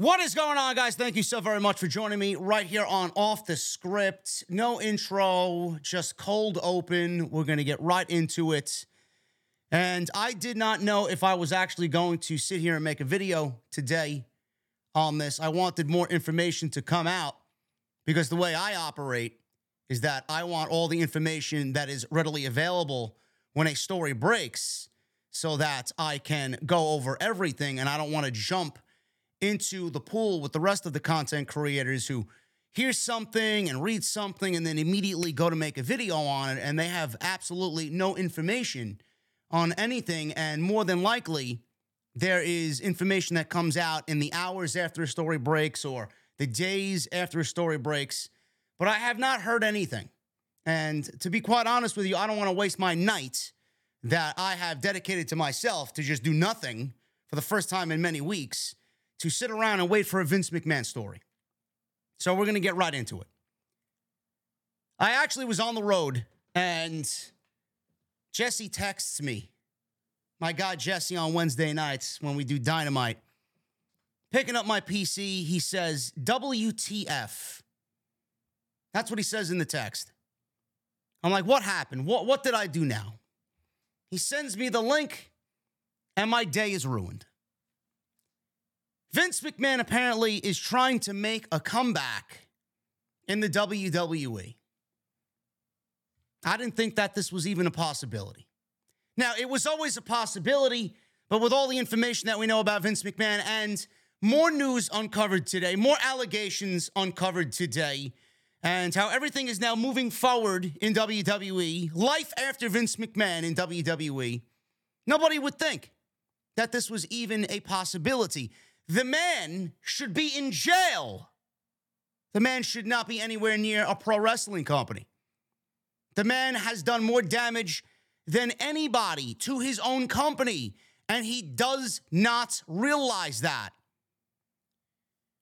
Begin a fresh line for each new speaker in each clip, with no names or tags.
What is going on, guys? Thank you so very much for joining me right here on Off the Script. No intro, just cold open. We're going to get right into it. And I did not know if I was actually going to sit here and make a video today on this. I wanted more information to come out because the way I operate is that I want all the information that is readily available when a story breaks so that I can go over everything and I don't want to jump into the pool with the rest of the content creators who hear something and read something and then immediately go to make a video on it and they have absolutely no information on anything. And more than likely there is information that comes out in the hours after a story breaks or the days after a story breaks but I have not heard anything. And to be quite honest with you I don't want to waste my night that I have dedicated to myself to just do nothing for the first time in many weeks to sit around and wait for a Vince McMahon story. So we're going to get right into it. I actually was on the road and Jesse texts me, my guy Jesse, on Wednesday nights when we do Dynamite. Picking up my PC, he says, WTF. That's what he says in the text. I'm like, what happened? What, what did I do now? He sends me the link, and my day is ruined. Vince McMahon apparently is trying to make a comeback in the WWE. I didn't think that this was even a possibility. Now, it was always a possibility, but with all the information that we know about Vince McMahon and more news uncovered today, more allegations uncovered today, and how everything is now moving forward in WWE, life after Vince McMahon in WWE, nobody would think that this was even a possibility. The man should be in jail. The man should not be anywhere near a pro wrestling company. The man has done more damage than anybody to his own company, and he does not realize that.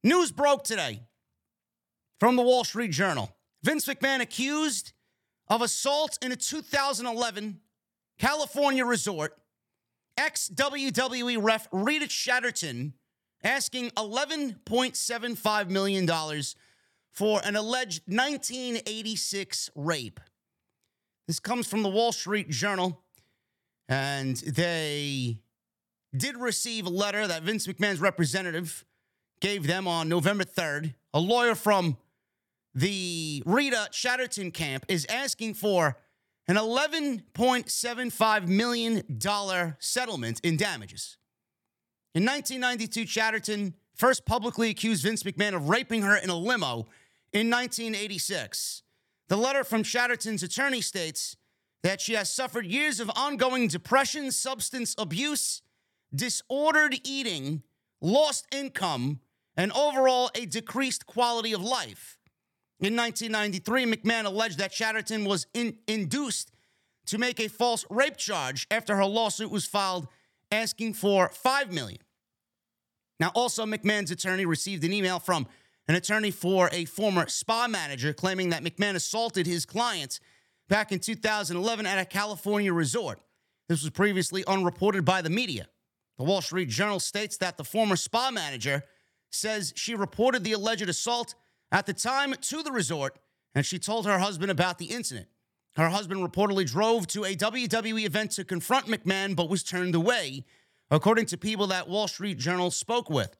News broke today from the Wall Street Journal. Vince McMahon accused of assault in a 2011 California resort. Ex WWE ref Rita Chatterton asking $11.75 million for an alleged 1986 rape. This comes from the Wall Street Journal, and they did receive a letter that Vince McMahon's representative gave them on November 3rd. A lawyer from the Rita Chatterton camp is asking for an $11.75 million settlement in damages. In 1992, Chatterton first publicly accused Vince McMahon of raping her in a limo in 1986. The letter from Chatterton's attorney states that she has suffered years of ongoing depression, substance abuse, disordered eating, lost income, and overall a decreased quality of life. In 1993, McMahon alleged that Chatterton was in- induced to make a false rape charge after her lawsuit was filed asking for 5 million. Now, also, McMahon's attorney received an email from an attorney for a former spa manager claiming that McMahon assaulted his clients back in 2011 at a California resort. This was previously unreported by the media. The Wall Street Journal states that the former spa manager says she reported the alleged assault at the time to the resort and she told her husband about the incident. Her husband reportedly drove to a WWE event to confront McMahon but was turned away, according to people that Wall Street Journal spoke with.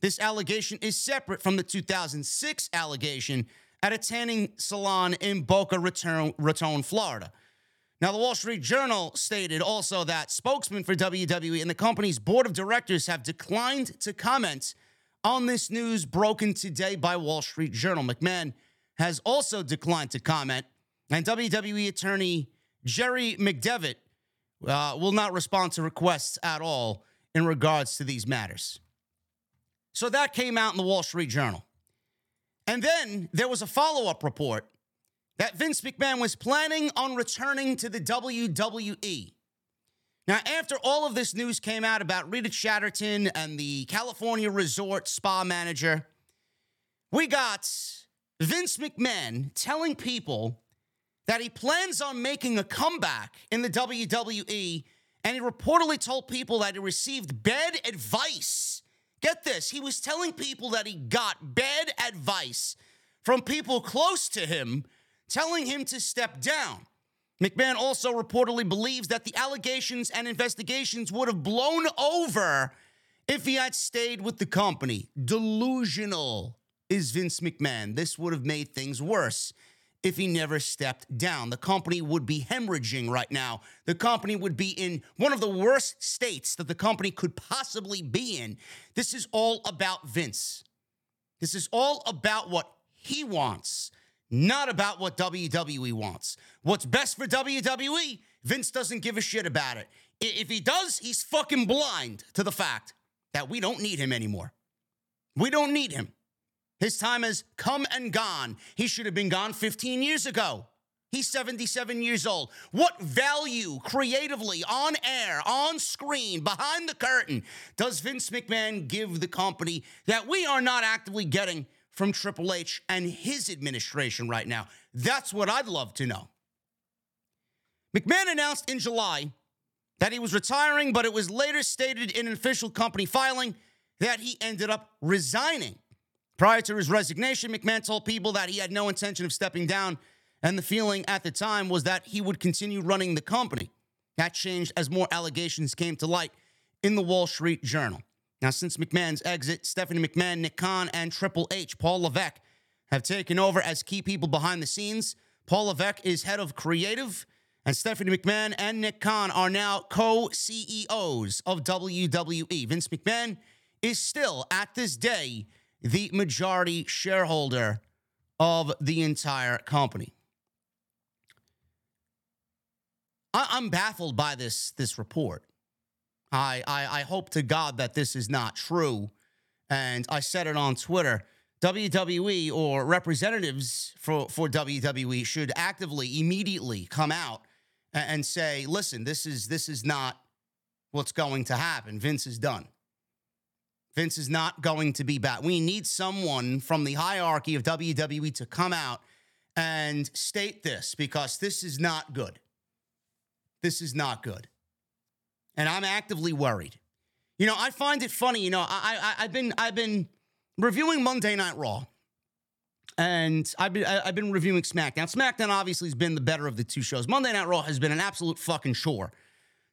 This allegation is separate from the 2006 allegation at a tanning salon in Boca Raton, Florida. Now, the Wall Street Journal stated also that spokesmen for WWE and the company's board of directors have declined to comment on this news broken today by Wall Street Journal. McMahon has also declined to comment, and WWE attorney Jerry McDevitt uh, will not respond to requests at all in regards to these matters. So that came out in the Wall Street Journal. And then there was a follow up report that Vince McMahon was planning on returning to the WWE. Now, after all of this news came out about Rita Chatterton and the California resort spa manager, we got Vince McMahon telling people that he plans on making a comeback in the WWE. And he reportedly told people that he received bad advice Get this, he was telling people that he got bad advice from people close to him, telling him to step down. McMahon also reportedly believes that the allegations and investigations would have blown over if he had stayed with the company. Delusional is Vince McMahon. This would have made things worse if he never stepped down. The company would be hemorrhaging right now. The company would be in one of the worst states that the company could possibly be in. This is all about Vince. This is all about what he wants, not about what WWE wants. What's best for WWE, Vince doesn't give a shit about it. If he does, he's fucking blind to the fact that we don't need him anymore. We don't need him. His time has come and gone. He should have been gone 15 years ago. He's 77 years old. What value creatively, on air, on screen, behind the curtain, does Vince McMahon give the company that we are not actively getting from Triple H and his administration right now? That's what I'd love to know. McMahon announced in July that he was retiring, but it was later stated in an official company filing that he ended up resigning. Prior to his resignation, McMahon told people that he had no intention of stepping down, and the feeling at the time was that he would continue running the company. That changed as more allegations came to light in the Wall Street Journal. Now, since McMahon's exit, Stephanie McMahon, Nick Khan, and Triple H, Paul Levesque, have taken over as key people behind the scenes. Paul Levesque is head of creative, and Stephanie McMahon and Nick Khan are now co CEOs of WWE. Vince McMahon is still, at this day, the majority shareholder of the entire company. I, am baffled by this, this report. I, I, I hope to God that this is not true. And I said it on Twitter. WWE or representatives for, for WWE should actively, immediately come out and, and say, listen, this is this is not what's going to happen. Vince is done. Vince is not going to be back. We need someone from the hierarchy of WWE to come out and state this because this is not good. This is not good. And I'm actively worried. You know, I find it funny. You know, I, I have been I've been reviewing Monday Night Raw, and I've been I've been reviewing SmackDown. SmackDown obviously has been the better of the two shows. Monday Night Raw has been an absolute fucking chore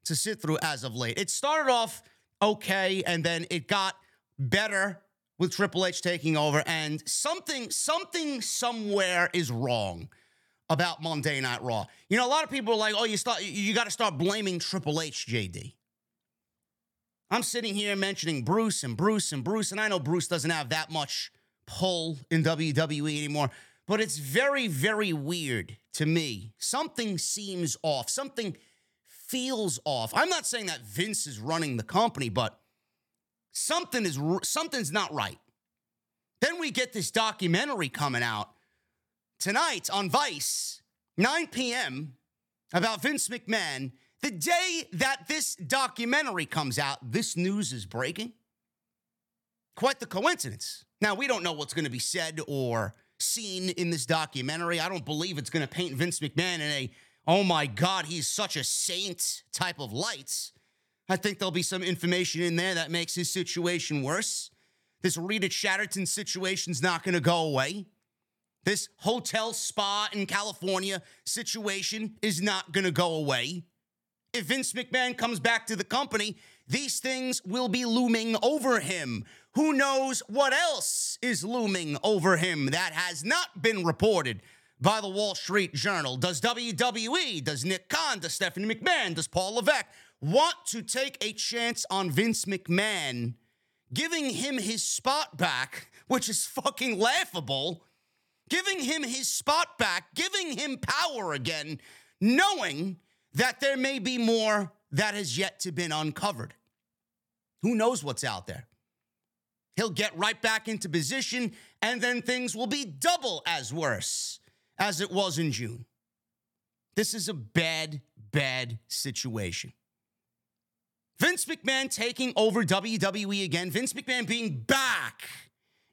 to sit through as of late. It started off okay, and then it got better with Triple H taking over, and something, something somewhere is wrong about Monday Night Raw. You know, a lot of people are like, "Oh, you start, you got to start blaming Triple H, JD." I'm sitting here mentioning Bruce and Bruce and Bruce, and I know Bruce doesn't have that much pull in WWE anymore, but it's very, very weird to me. Something seems off. Something feels off. I'm not saying that Vince is running the company, but something is something's not right. Then we get this documentary coming out tonight on Vice, 9 p.m. about Vince McMahon. The day that this documentary comes out, this news is breaking. Quite the coincidence. Now, we don't know what's going to be said or seen in this documentary. I don't believe it's going to paint Vince McMahon in a, oh my God, he's such a saint type of lights. I think there'll be some information in there that makes his situation worse. This Rita Chatterton situation's not going to go away. This hotel spa in California situation is not going to go away. If Vince McMahon comes back to the company, these things will be looming over him. Who knows what else is looming over him that has not been reported by the Wall Street Journal? Does WWE, does Nick Khan, does Stephanie McMahon, does Paul Levesque want to take a chance on Vince McMahon, giving him his spot back, which is fucking laughable, giving him his spot back, giving him power again, knowing that there may be more that has yet to been uncovered. Who knows what's out there? He'll get right back into position, and then things will be double as worse as it was in June. This is a bad, bad situation. Vince McMahon taking over WWE again, Vince McMahon being back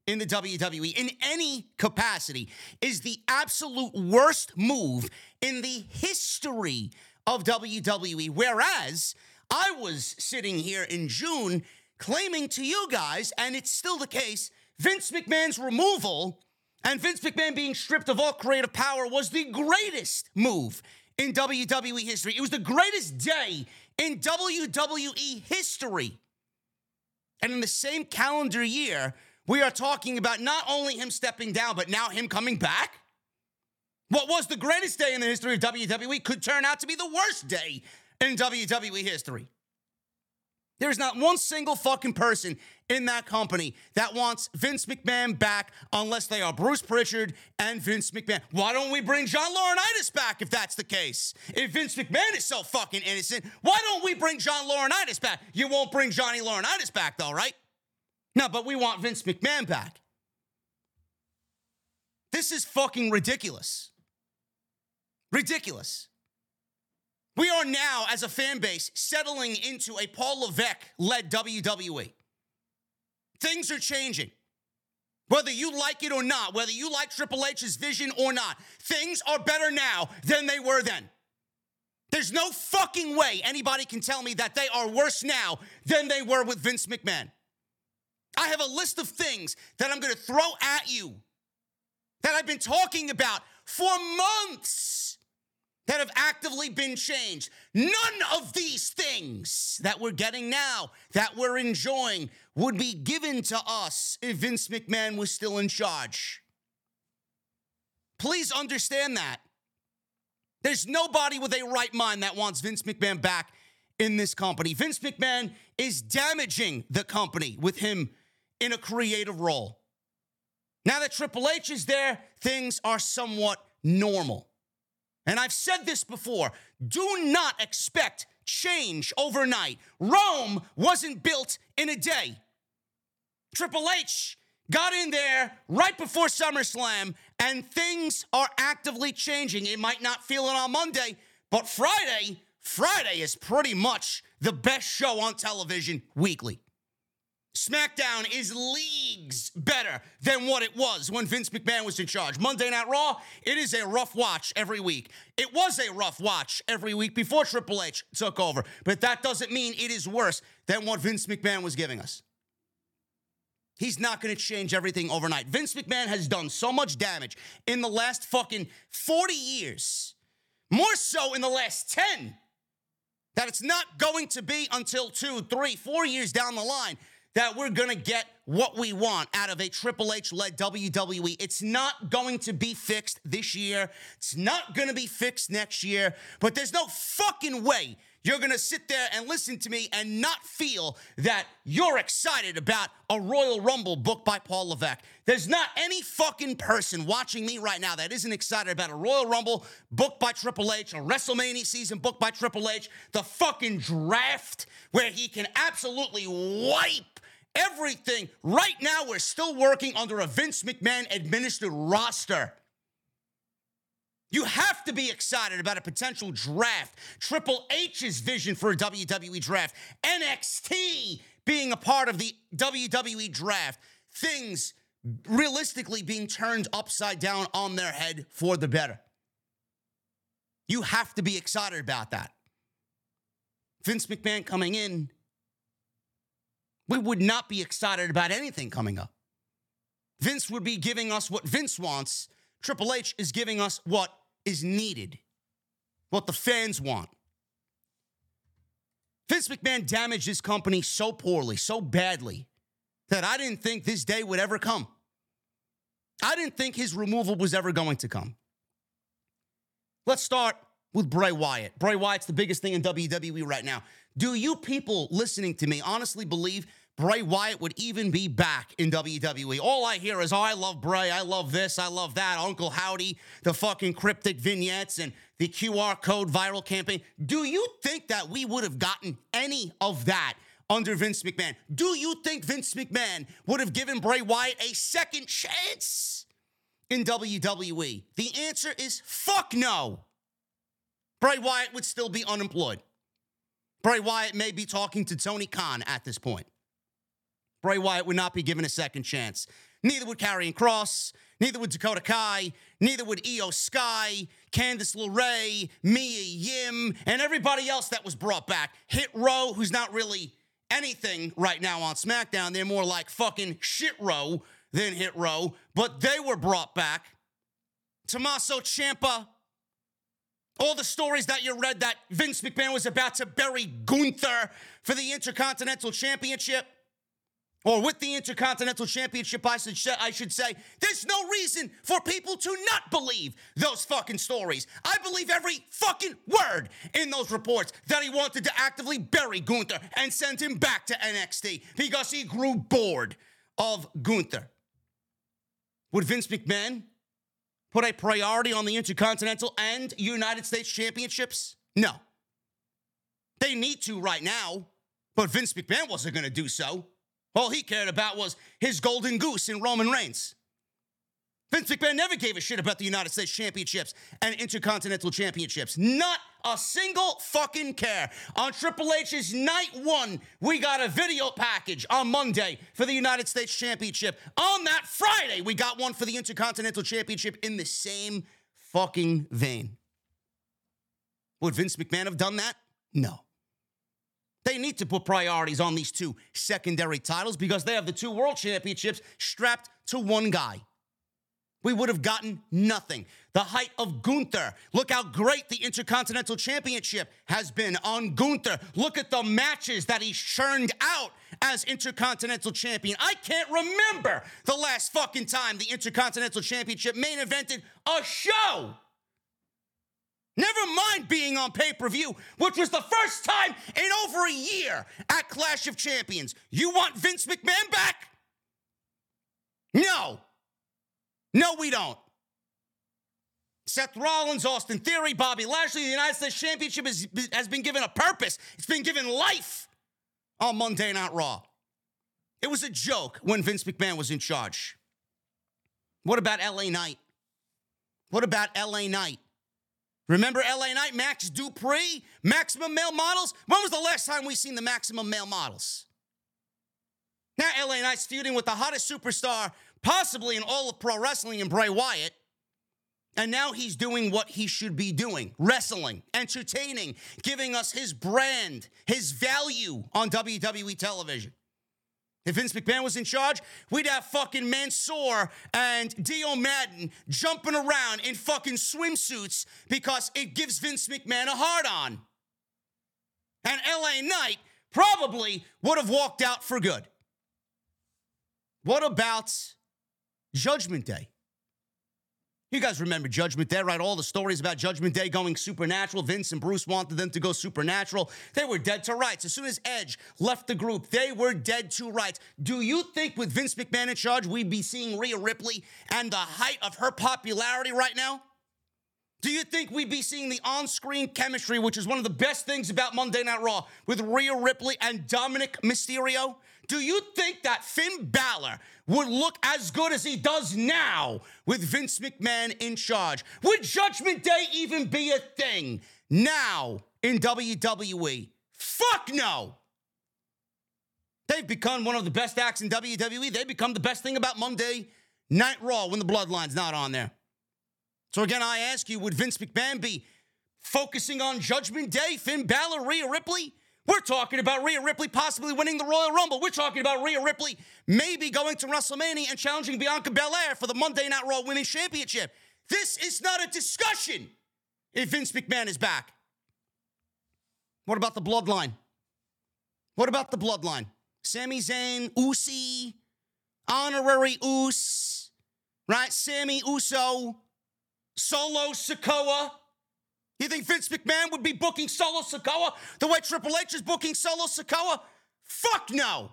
in the WWE in any capacity is the absolute worst move in the history of WWE. Whereas I was sitting here in June claiming to you guys, and it's still the case, Vince McMahon's removal and Vince McMahon being stripped of all creative power was the greatest move in WWE history. It was the greatest day in WWE history. And in the same calendar year, we are talking about not only him stepping down, but now him coming back. What was the greatest day in the history of WWE could turn out to be the worst day in WWE history. There's not one single fucking person in that company that wants Vince McMahon back unless they are Bruce Pritchard and Vince McMahon. Why don't we bring John Laurinaitis back if that's the case? If Vince McMahon is so fucking innocent, why don't we bring John Laurinaitis back? You won't bring Johnny Laurinaitis back though, right? No, but we want Vince McMahon back. This is fucking ridiculous. Ridiculous. We are now, as a fan base, settling into a Paul Levesque led WWE. Things are changing. Whether you like it or not, whether you like Triple H's vision or not, things are better now than they were then. There's no fucking way anybody can tell me that they are worse now than they were with Vince McMahon. I have a list of things that I'm gonna throw at you that I've been talking about for months that have actively been changed. None of these things that we're getting now, that we're enjoying, would be given to us if Vince McMahon was still in charge. Please understand that. There's nobody with a right mind that wants Vince McMahon back in this company. Vince McMahon is damaging the company with him in a creative role. Now that Triple H is there, things are somewhat normal. And I've said this before do not expect change overnight. Rome wasn't built in a day. Triple H got in there right before SummerSlam, and things are actively changing. It might not feel it on Monday, but Friday, Friday is pretty much the best show on television weekly. SmackDown is leagues better than what it was when Vince McMahon was in charge. Monday Night Raw, it is a rough watch every week. It was a rough watch every week before Triple H took over, but that doesn't mean it is worse than what Vince McMahon was giving us. He's not going to change everything overnight. Vince McMahon has done so much damage in the last fucking 40 years, more so in the last 10, that it's not going to be until two, three, four years down the line that we're going to get what we want out of a Triple H led WWE. It's not going to be fixed this year. It's not going to be fixed next year. But there's no fucking way you're going to sit there and listen to me and not feel that you're excited about a Royal Rumble booked by Paul Levesque. There's not any fucking person watching me right now that isn't excited about a Royal Rumble booked by Triple H, a WrestleMania season booked by Triple H, the fucking draft where he can absolutely wipe everything. Right now, we're still working under a Vince McMahon administered roster. You have to be excited about a potential draft. Triple H's vision for a WWE draft. NXT being a part of the WWE draft. Things realistically being turned upside down on their head for the better. You have to be excited about that. Vince McMahon coming in we would not be excited about anything coming up. Vince would be giving us what Vince wants. Triple H is giving us what is needed, what the fans want. Vince McMahon damaged his company so poorly, so badly, that I didn't think this day would ever come. I didn't think his removal was ever going to come. Let's start with Bray Wyatt. Bray Wyatt's the biggest thing in WWE right now. Do you people listening to me honestly believe Bray Wyatt would even be back in WWE? All I hear is, oh, I love Bray. I love this. I love that. Uncle Howdy, the fucking cryptic vignettes and the QR code viral campaign. Do you think that we would have gotten any of that under Vince McMahon? Do you think Vince McMahon would have given Bray Wyatt a second chance in WWE? The answer is fuck no. Bray Wyatt would still be unemployed. Bray Wyatt may be talking to Tony Khan at this point. Bray Wyatt would not be given a second chance. Neither would Karrion Kross, Neither would Dakota Kai. Neither would Iyo Sky, Candice LeRae, Mia Yim, and everybody else that was brought back. Hit Row, who's not really anything right now on SmackDown. They're more like fucking shit row than hit row, but they were brought back. Tommaso Ciampa, all the stories that you read that Vince McMahon was about to bury Gunther for the Intercontinental Championship or with the Intercontinental Championship, I should, say, there's no reason for people to not believe those fucking stories. I believe every fucking word in those reports that he wanted to actively bury Gunther and send him back to NXT because he grew bored of Gunther. Would Vince McMahon put a priority on the Intercontinental and United States Championships? No. They need to right now, but Vince McMahon wasn't going to do so. All he cared about was his golden goose in Roman Reigns. Vince McMahon never gave a shit about the United States Championships and Intercontinental Championships. Not a single fucking care. On Triple H's night one, we got a video package on Monday for the United States Championship. On that Friday, we got one for the Intercontinental Championship in the same fucking vein. Would Vince McMahon have done that? No. They need to put priorities on these two secondary titles because they have the two world championships strapped to one guy. We would have gotten nothing. The height of Gunther. Look how great the Intercontinental Championship has been on Gunther. Look at the matches that he churned out as Intercontinental Champion. I can't remember the last fucking time the Intercontinental Championship main evented a show. Never mind being on pay per view, which was the first time in over a year at Clash of Champions. You want Vince McMahon back? No. No, we don't. Seth Rollins, Austin Theory, Bobby Lashley, the United States Championship has, been given a purpose. It's been given life on Monday Night Raw. It was a joke when Vince McMahon was in charge. What about LA Knight? What about LA Knight? Remember LA Knight, Max Dupri, Maximum Male Models? When was the last time we seen the Maximum Male Models? Now LA Knight's feuding with the hottest superstar possibly in all of pro wrestling in Bray Wyatt. And now he's doing what he should be doing wrestling, entertaining, giving us his brand, his value on WWE television. If Vince McMahon was in charge, we'd have fucking Mansoor and Dio Maddin jumping around in fucking swimsuits because it gives Vince McMahon a hard on. And LA Knight probably would have walked out for good. What about Judgment Day? You guys remember Judgment Day, right? All the stories about Judgment Day going supernatural. Vince and Bruce wanted them to go supernatural. They were dead to rights. As soon as Edge left the group, they were dead to rights. Do you think with Vince McMahon in charge, we'd be seeing Rhea Ripley and the height of her popularity right now? Do you think we'd be seeing the on screen chemistry, which is one of the best things about Monday Night Raw, with Rhea Ripley and Dominik Mysterio? Do you think that Finn Balor would look as good as he does now with Vince McMahon in charge? Would Judgment Day even be a thing now in WWE? Fuck no. They've become one of the best acts in WWE. They become the best thing about Monday Night Raw when the Bloodline's not on there. So again, I ask you, would Vince McMahon be focusing on Judgment Day, Finn Balor, Rhea Ripley? We're talking about Rhea Ripley possibly winning the Royal Rumble. We're talking about Rhea Ripley maybe going to WrestleMania and challenging Bianca Belair for the Monday Night Raw Women's Championship. This is not a discussion if Vince McMahon is back. What about the bloodline? What about the bloodline? Sami Zayn, Usi, honorary Us, right? Sammy Uso, Solo Sikoa. You think Vince McMahon would be booking Solo Sikoa the way Triple H is booking Solo Sikoa? Fuck no.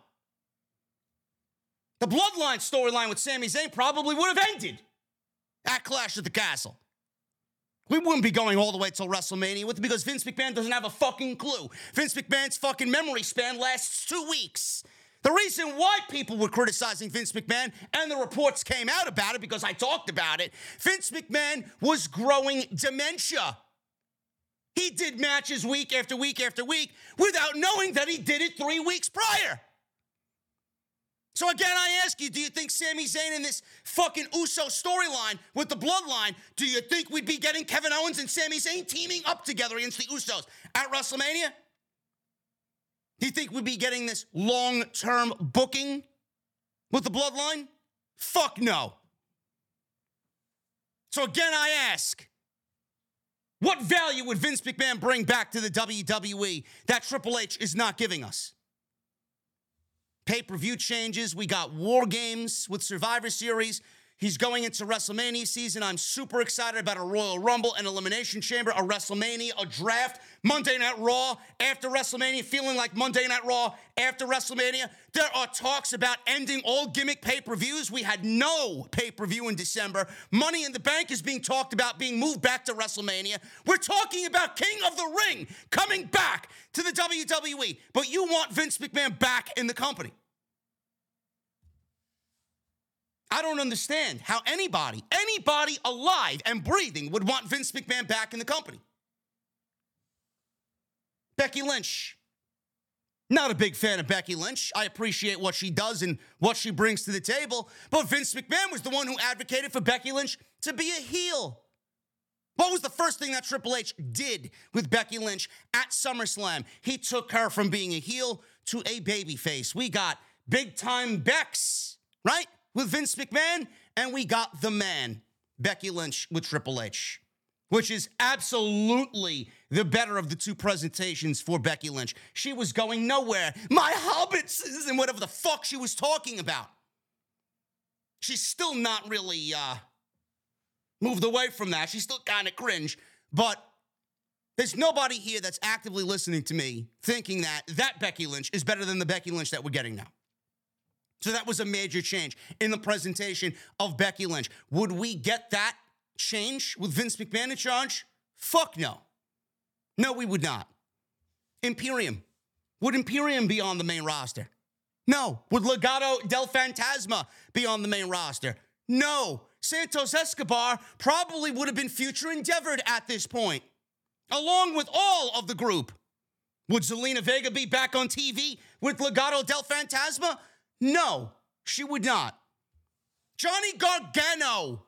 The bloodline storyline with Sami Zayn probably would have ended at Clash at the Castle. We wouldn't be going all the way till WrestleMania with it because Vince McMahon doesn't have a fucking clue. Vince McMahon's fucking memory span lasts two weeks. The reason why people were criticizing Vince McMahon and the reports came out about it because I talked about it, Vince McMahon was growing dementia. He did matches week after week after week without knowing that he did it three weeks prior. So again, I ask you, do you think Sami Zayn in this fucking Uso storyline with the bloodline, do you think we'd be getting Kevin Owens and Sami Zayn teaming up together against the Usos at WrestleMania? Do you think we'd be getting this long term booking with the bloodline? Fuck no. So again, I ask what value would Vince McMahon bring back to the WWE that Triple H is not giving us? Pay per view changes. We got War Games with Survivor Series. He's going into WrestleMania season. I'm super excited about a Royal Rumble, an Elimination Chamber, a WrestleMania, a draft, Monday Night Raw after WrestleMania, feeling like Monday Night Raw after WrestleMania. There are talks about ending all gimmick pay per views. We had no pay per view in December. Money in the Bank is being talked about being moved back to WrestleMania. We're talking about King of the Ring coming back to the WWE, but you want Vince McMahon back in the company. I don't understand how anybody, anybody alive and breathing would want Vince McMahon back in the company. Becky Lynch. Not a big fan of Becky Lynch. I appreciate what she does and what she brings to the table. But Vince McMahon was the one who advocated for Becky Lynch to be a heel. What was the first thing that Triple H did with Becky Lynch at SummerSlam? He took her from being a heel to a babyface. We got big time Bex, right? With Vince McMahon, and we got the man, Becky Lynch, with Triple H, which is absolutely the better of the two presentations for Becky Lynch. She was going nowhere. My hobbits and whatever the fuck she was talking about. She's still not really uh, moved away from that. She's still kind of cringe, but there's nobody here that's actively listening to me thinking that that Becky Lynch is better than the Becky Lynch that we're getting now. So that was a major change in the presentation of Becky Lynch. Would we get that change with Vince McMahon in charge? Fuck no. No, we would not. Imperium. Would Imperium be on the main roster? No. Would Legado del Fantasma be on the main roster? No. Santos Escobar probably would have been future endeavored at this point, along with all of the group. Would Zelina Vega be back on TV with Legado del Fantasma? No, she would not. Johnny Gargano.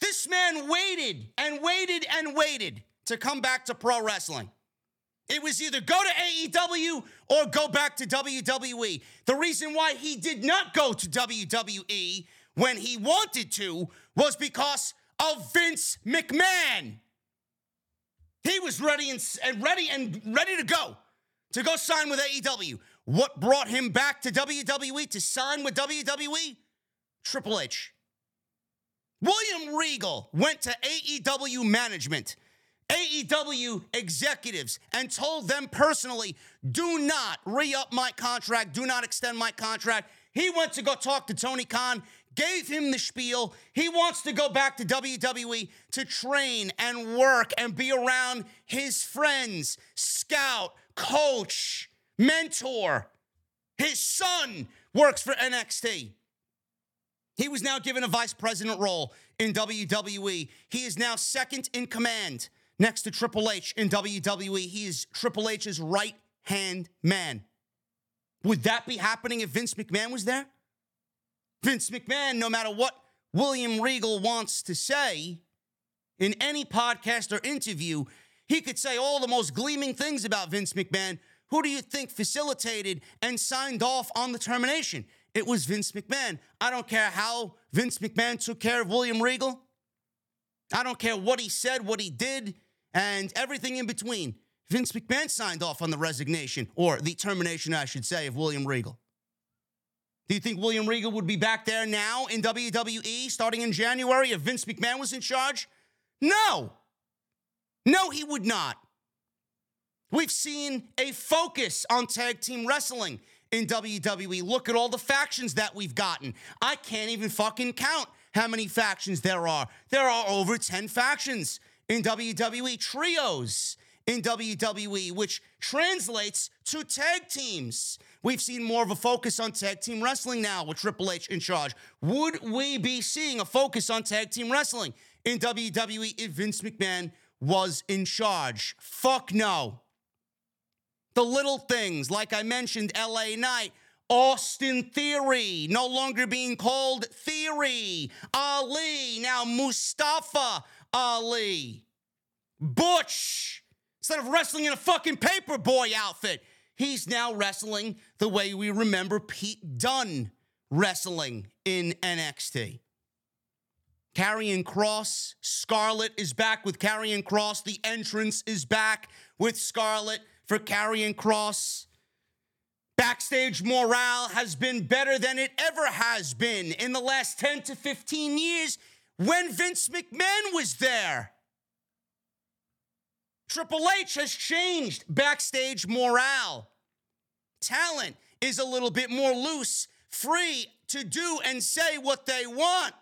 This man waited and waited and waited to come back to pro wrestling. It was either go to AEW or go back to WWE. The reason why he did not go to WWE when he wanted to was because of Vince McMahon. He was ready and, ready and ready to go to go sign with AEW. What brought him back to WWE to sign with WWE? Triple H. William Regal went to AEW management, AEW executives, and told them personally do not re up my contract, do not extend my contract. He went to go talk to Tony Khan, gave him the spiel. He wants to go back to WWE to train and work and be around his friends, scout, coach mentor. His son works for NXT. He was now given a vice president role in WWE. He is now second in command next to Triple H in WWE. He is Triple H's right hand man. Would that be happening if Vince McMahon was there? Vince McMahon, no matter what William Regal wants to say in any podcast or interview, he could say all the most gleaming things about Vince McMahon, who do you think facilitated and signed off on the termination? It was Vince McMahon. I don't care how Vince McMahon took care of William Regal. I don't care what he said, what he did, and everything in between. Vince McMahon signed off on the resignation, or the termination, I should say, of William Regal. Do you think William Regal would be back there now in WWE starting in January if Vince McMahon was in charge? No. No, he would not. We've seen a focus on tag team wrestling in WWE. Look at all the factions that we've gotten. I can't even fucking count how many factions there are. There are over 10 factions in WWE, trios in WWE, which translates to tag teams. We've seen more of a focus on tag team wrestling now with Triple H in charge. Would we be seeing a focus on tag team wrestling in WWE if Vince McMahon was in charge? Fuck no. The little things, like I mentioned, LA Knight, Austin Theory, no longer being called Theory, Ali, now Mustafa Ali, Butch, Instead of wrestling in a fucking paperboy outfit, he's now wrestling the way we remember Pete Dunne wrestling in NXT. Karrion Kross, Scarlett is back with Karrion Kross. The entrance is back with Scarlett for Karrion Kross. Backstage morale has been better than it ever has been in the last 10 to 15 years when Vince McMahon was there. Triple H has changed backstage morale. Talent is a little bit more loose, free to do and say what they want.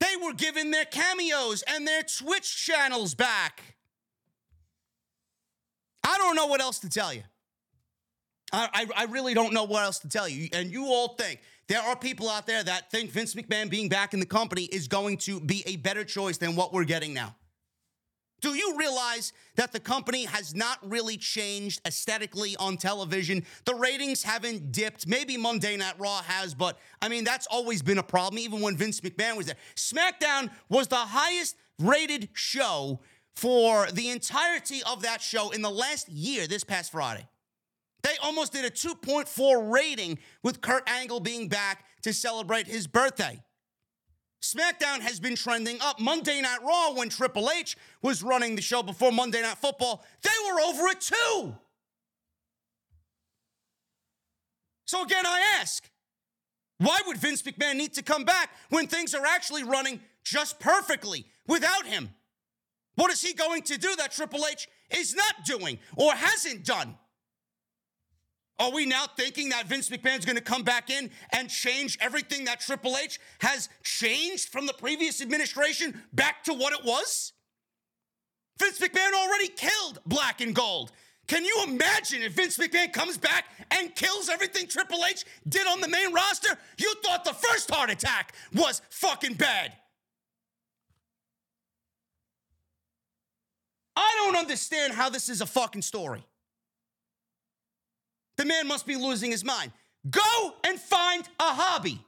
They were given their cameos and their Twitch channels back. I don't know what else to tell you. I, I, I, really don't know what else to tell you. And you all think there are people out there that think Vince McMahon being back in the company is going to be a better choice than what we're getting now. Do you realize that the company has not really changed aesthetically on television? The ratings haven't dipped. Maybe Monday Night Raw has, but I mean, that's always been a problem, even when Vince McMahon was there. SmackDown was the highest rated show for the entirety of that show in the last year, this past Friday. They almost did a 2.4 rating with Kurt Angle being back to celebrate his birthday. SmackDown has been trending up. Monday Night Raw, when Triple H was running the show before Monday Night Football, they were over at two. So again, I ask, why would Vince McMahon need to come back when things are actually running just perfectly without him? What is he going to do that Triple H is not doing or hasn't done? Are we now thinking that Vince McMahon's going to come back in and change everything that Triple H has changed from the previous administration back to what it was? Vince McMahon already killed black and gold. Can you imagine if Vince McMahon comes back and kills everything Triple H did on the main roster? You thought the first heart attack was fucking bad. I don't understand how this is a fucking story. The man must be losing his mind. Go and find a hobby.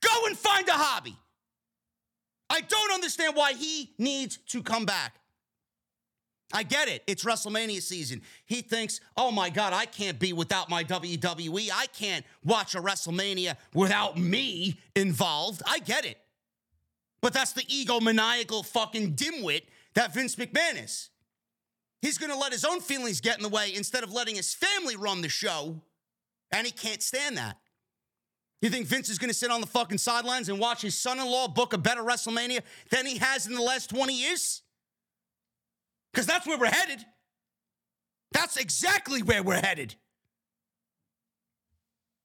Go and find a hobby. I don't understand why he needs to come back. I get it. It's WrestleMania season. He thinks, oh my God, I can't be without my WWE. I can't watch a WrestleMania without me involved. I get it. But that's the egomaniacal fucking dimwit that Vince McMahon is. He's going to let his own feelings get in the way instead of letting his family run the show. And he can't stand that. You think Vince is going to sit on the fucking sidelines and watch his son in law book a better WrestleMania than he has in the last 20 years? Because that's where we're headed. That's exactly where we're headed.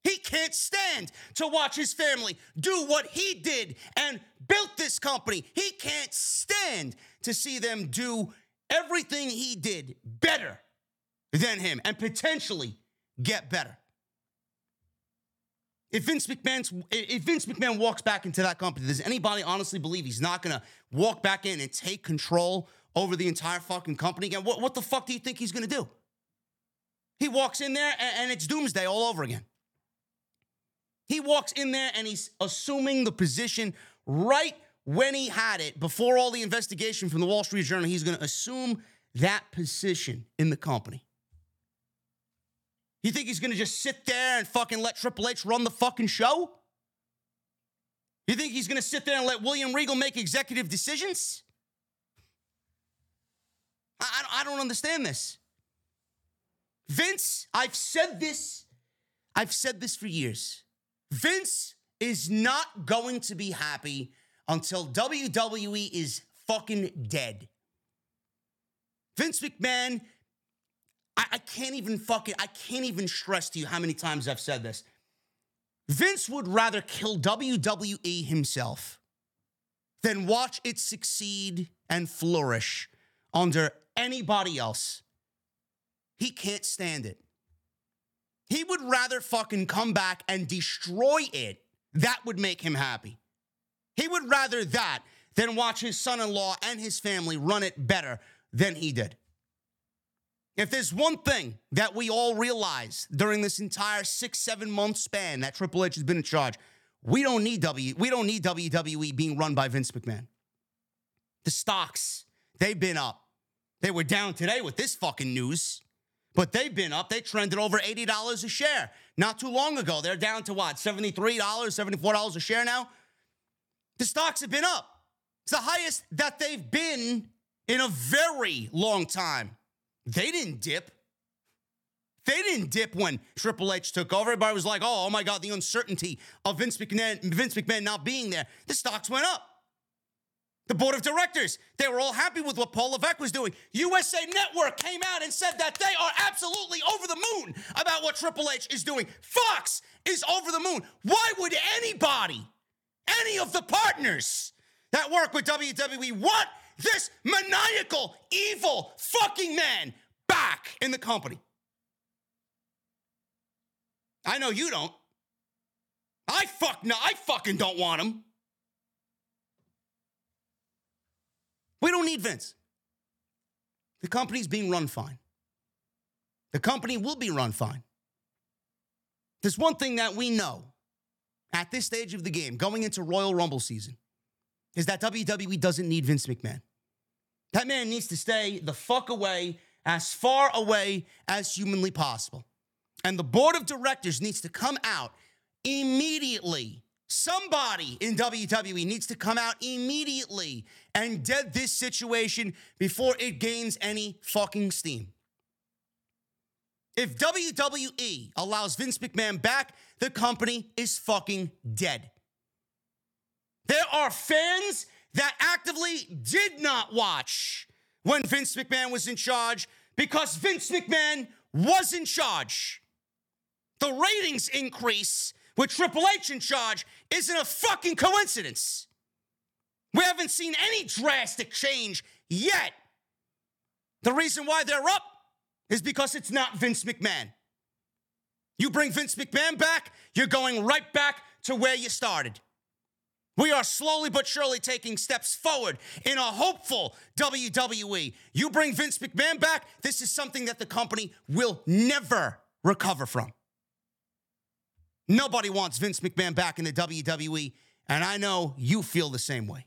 He can't stand to watch his family do what he did and built this company. He can't stand to see them do everything he did better than him and potentially get better. If Vince McMahon's if Vince McMahon walks back into that company, does anybody honestly believe he's not gonna walk back in and take control over the entire fucking company again? What, what the fuck do you think he's gonna do? He walks in there and, and it's doomsday all over again. He walks in there and he's assuming the position right when he had it, before all the investigation from the Wall Street Journal, he's going to assume that position in the company. You think he's going to just sit there and fucking let Triple H run the fucking show? You think he's going to sit there and let William Regal make executive decisions? I, I don't understand this. Vince, I've said this, I've said this for years. Vince is not going to be happy until WWE is fucking dead. Vince McMahon, I, I, can't even fucking, I can't even stress to you how many times I've said this. Vince would rather kill WWE himself than watch it succeed and flourish under anybody else. He can't stand it. He would rather fucking come back and destroy it. That would make him happy. He would rather that than watch his son in law and his family run it better than he did. If there's one thing that we all realize during this entire six, seven month span that Triple H has been in charge, we don't need W. We don't need WWE being run by Vince McMahon. The stocks, they've been up. They were down today with this fucking news, but they've been up. They trended over $80 a share not too long ago. They're down to what, $73, $74 a share now? The stocks have been up. It's the highest that they've been in a very long time. They didn't dip. They didn't dip when Triple H took over. Everybody was like, oh, oh my God, the uncertainty of Vince McMahon, Vince McMahon not being there. The stocks went up. The board of directors, they were all happy with what Paul Levesque was doing. USA Network came out and said that they are absolutely over the moon about what Triple H is doing. Fox is over the moon. Why would anybody, any of the partners that work with WWE, want this maniacal, evil fucking man back in the company? I know you don't. I fuck no, I fucking don't want him. We don't need Vince. The company's being run fine. The company will be run fine. There's one thing that we know at this stage of the game, going into Royal Rumble season, is that WWE doesn't need Vince McMahon. That man needs to stay the fuck away, as far away as humanly possible. And the board of directors needs to come out immediately Somebody in WWE needs to come out immediately and dead this situation before it gains any fucking steam. If WWE allows Vince McMahon back, the company is fucking dead. There are fans that actively did not watch when Vince McMahon was in charge because Vince McMahon was in charge. The ratings increase with Triple H in charge isn't a fucking coincidence. We haven't seen any drastic change yet. The reason why they're up is because it's not Vince McMahon. You bring Vince McMahon back, you're going right back to where you started. We are slowly but surely taking steps forward in a hopeful WWE. You bring Vince McMahon back, this is something that the company will never recover from. Nobody wants Vince McMahon back in the WWE, and I know you feel the same way.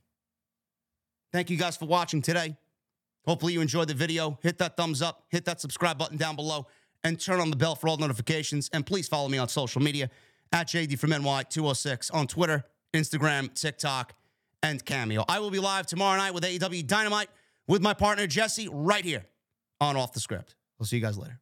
Thank you guys for watching today. Hopefully, you enjoyed the video. Hit that thumbs up, hit that subscribe button down below, and turn on the bell for all notifications. And please follow me on social media at JD from NY206 on Twitter, Instagram, TikTok, and Cameo. I will be live tomorrow night with AEW Dynamite with my partner Jesse right here on Off the Script. We'll see you guys later.